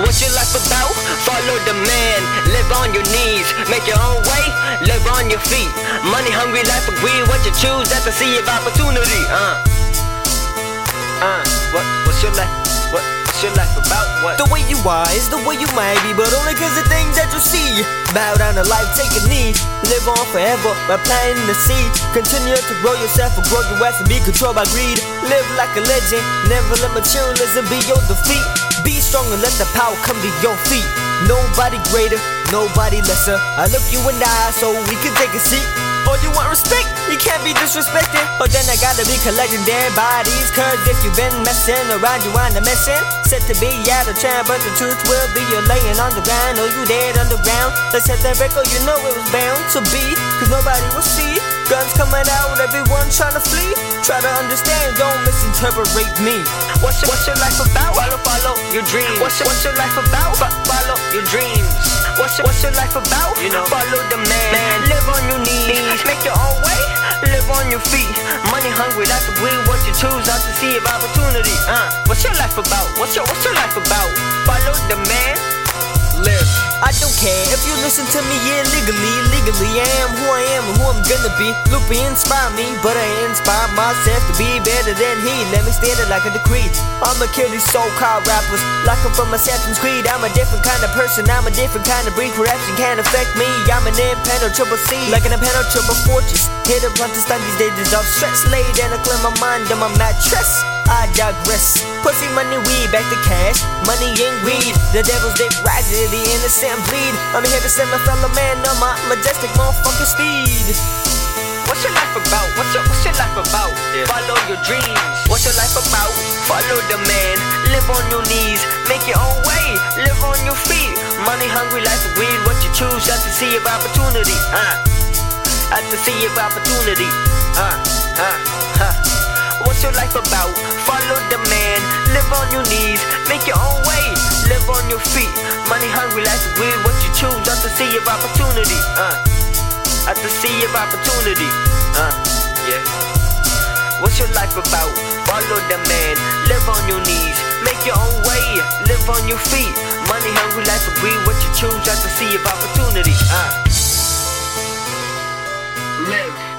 What's your life about? Follow the man, live on your knees, make your own way, live on your feet. Money hungry life agree what you choose, that's the sea of opportunity. Uh, uh, what, what's your life? What, what's your life about? What? The way you are is the way you might be, but only cause the things that you see. Bow down to life, take a knee. Live on forever by planting the seed. Continue to grow yourself or grow your ass and be controlled by greed. Live like a legend, never let materialism be your defeat. Be strong and let the power come to your feet. Nobody greater, nobody lesser. I look you in the eye so we can take a seat. Or you want respect, you can't be disrespected. Or then I gotta be collecting dead bodies. Cause if you've been messing around, you wind up messing. Said to be out of town, but the truth will be you're laying on the ground. Or you dead underground. Let's hit that record, you know it was bound to be. Cause nobody will see. Guns coming out, everyone trying to flee. Try to understand, don't misinterpret me. What's your, what's your life about? Follow, follow your dreams. What's your, what's your life about? Fo- follow your dreams. What's your, what's your life about? You know, follow the man. man. Live on your knees. Make your own way. Live on your feet. Money hungry, that's the way what you choose. Not to see of opportunity. Uh, what's your life about? What's your, what's your life about? Follow the man. I don't care if you listen to me illegally. Legally, I am who I am and who I'm gonna be. Lupe inspire me, but I inspire myself to be better than he. Let me stand it like a decree. I'ma kill these so-called rappers like I'm from Assassin's Creed. I'm a different kind of person. I'm a different kind of breed. Corruption can't affect me. I'm an impenetrable sea, like an impenetrable fortress. Hit a blunt to stun these days of stress. Laid and I clear my mind on my mattress. I digress. Pussy money, weed, back to cash. Money ain't greed. The devil's dick rises, the innocent bleed. I'm here to send my fellow man on my majestic motherfucking steed. What's your life about? What's your, what's your life about? Follow your dreams. What's your life about? Follow the man. Live on your knees. Make your own way. Live on your feet. Money hungry life is weird. What you choose at the sea of opportunity. Uh. At the sea of opportunity. Uh. Uh. Huh. Life about? Follow the man. Live on your knees. Make your own way. Live on your feet. Money hungry life is weird. What you choose at the sea of opportunity. Uh the sea of opportunity. Uh, yeah. What's your life about? Follow the man, live on your knees, make your own way, live on your feet. Money hungry life agree what you choose at the sea of opportunity. Uh. Live.